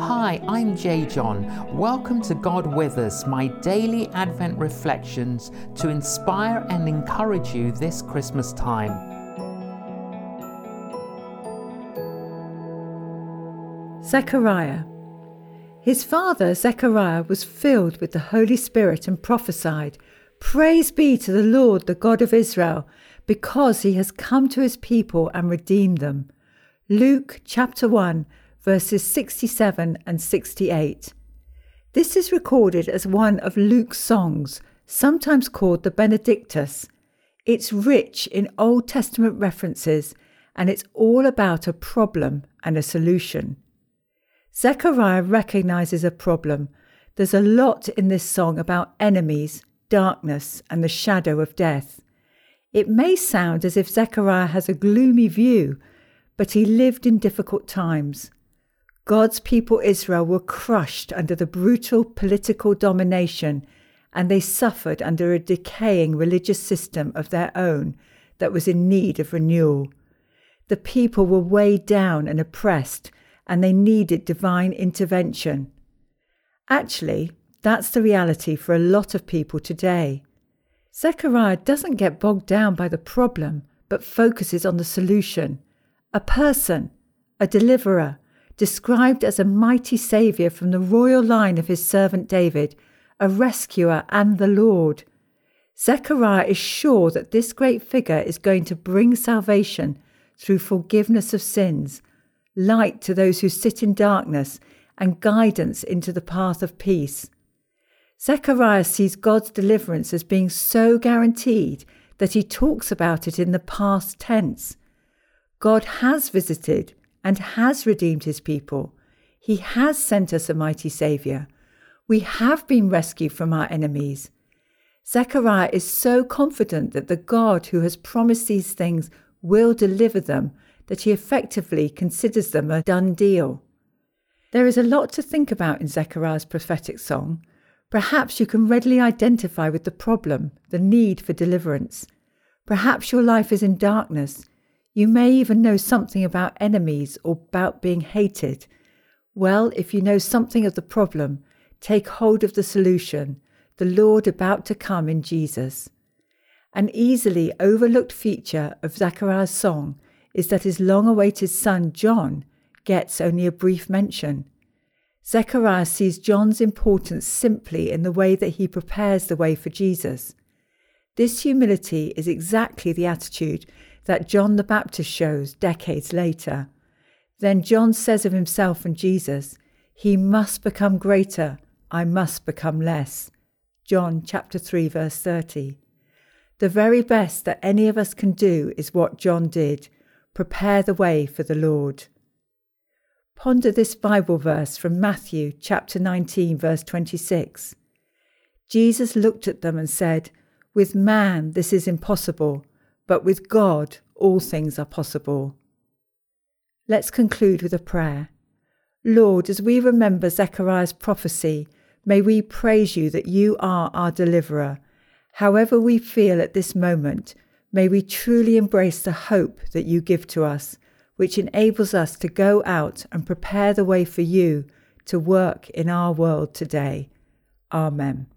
Hi, I'm J.John. Welcome to God with Us, my daily Advent reflections to inspire and encourage you this Christmas time. Zechariah. His father, Zechariah, was filled with the Holy Spirit and prophesied, Praise be to the Lord, the God of Israel, because he has come to his people and redeemed them. Luke chapter 1, verses 67 and 68. This is recorded as one of Luke's songs, sometimes called the Benedictus. It's rich in Old Testament references and it's all about a problem and a solution. Zechariah recognizes a problem. There's a lot in this song about enemies, darkness, and the shadow of death. It may sound as if Zechariah has a gloomy view, but he lived in difficult times. God's people Israel were crushed under the brutal political domination, and they suffered under a decaying religious system of their own that was in need of renewal. The people were weighed down and oppressed, and they needed divine intervention. Actually, that's the reality for a lot of people today. Zechariah doesn't get bogged down by the problem, but focuses on the solution a person, a deliverer, described as a mighty Saviour from the royal line of his servant David, a rescuer and the Lord. Zechariah is sure that this great figure is going to bring salvation through forgiveness of sins, light to those who sit in darkness, and guidance into the path of peace. Zechariah sees God's deliverance as being so guaranteed that he talks about it in the past tense. God has visited and has redeemed his people. He has sent us a mighty Saviour. We have been rescued from our enemies. Zechariah is so confident that the God who has promised these things will deliver them that he effectively considers them a done deal. There is a lot to think about in Zechariah's prophetic song. Perhaps you can readily identify with the problem, the need for deliverance. Perhaps your life is in darkness you may even know something about enemies or about being hated. Well, if you know something of the problem, take hold of the solution, the Lord about to come in Jesus. An easily overlooked feature of Zechariah's song is that his long awaited son John gets only a brief mention. Zechariah sees John's importance simply in the way that he prepares the way for Jesus. This humility is exactly the attitude that John the Baptist shows decades later. Then John says of himself and Jesus, He must become greater, I must become less. John chapter 3 verse 30. The very best that any of us can do is what John did, prepare the way for the Lord. Ponder this Bible verse from Matthew chapter 19 verse 26. Jesus looked at them and said, With man this is impossible, but with God all things are possible. Let's conclude with a prayer. Lord, as we remember Zechariah's prophecy, may we praise you that you are our deliverer. However we feel at this moment, may we truly embrace the hope that you give to us, which enables us to go out and prepare the way for you to work in our world today. Amen.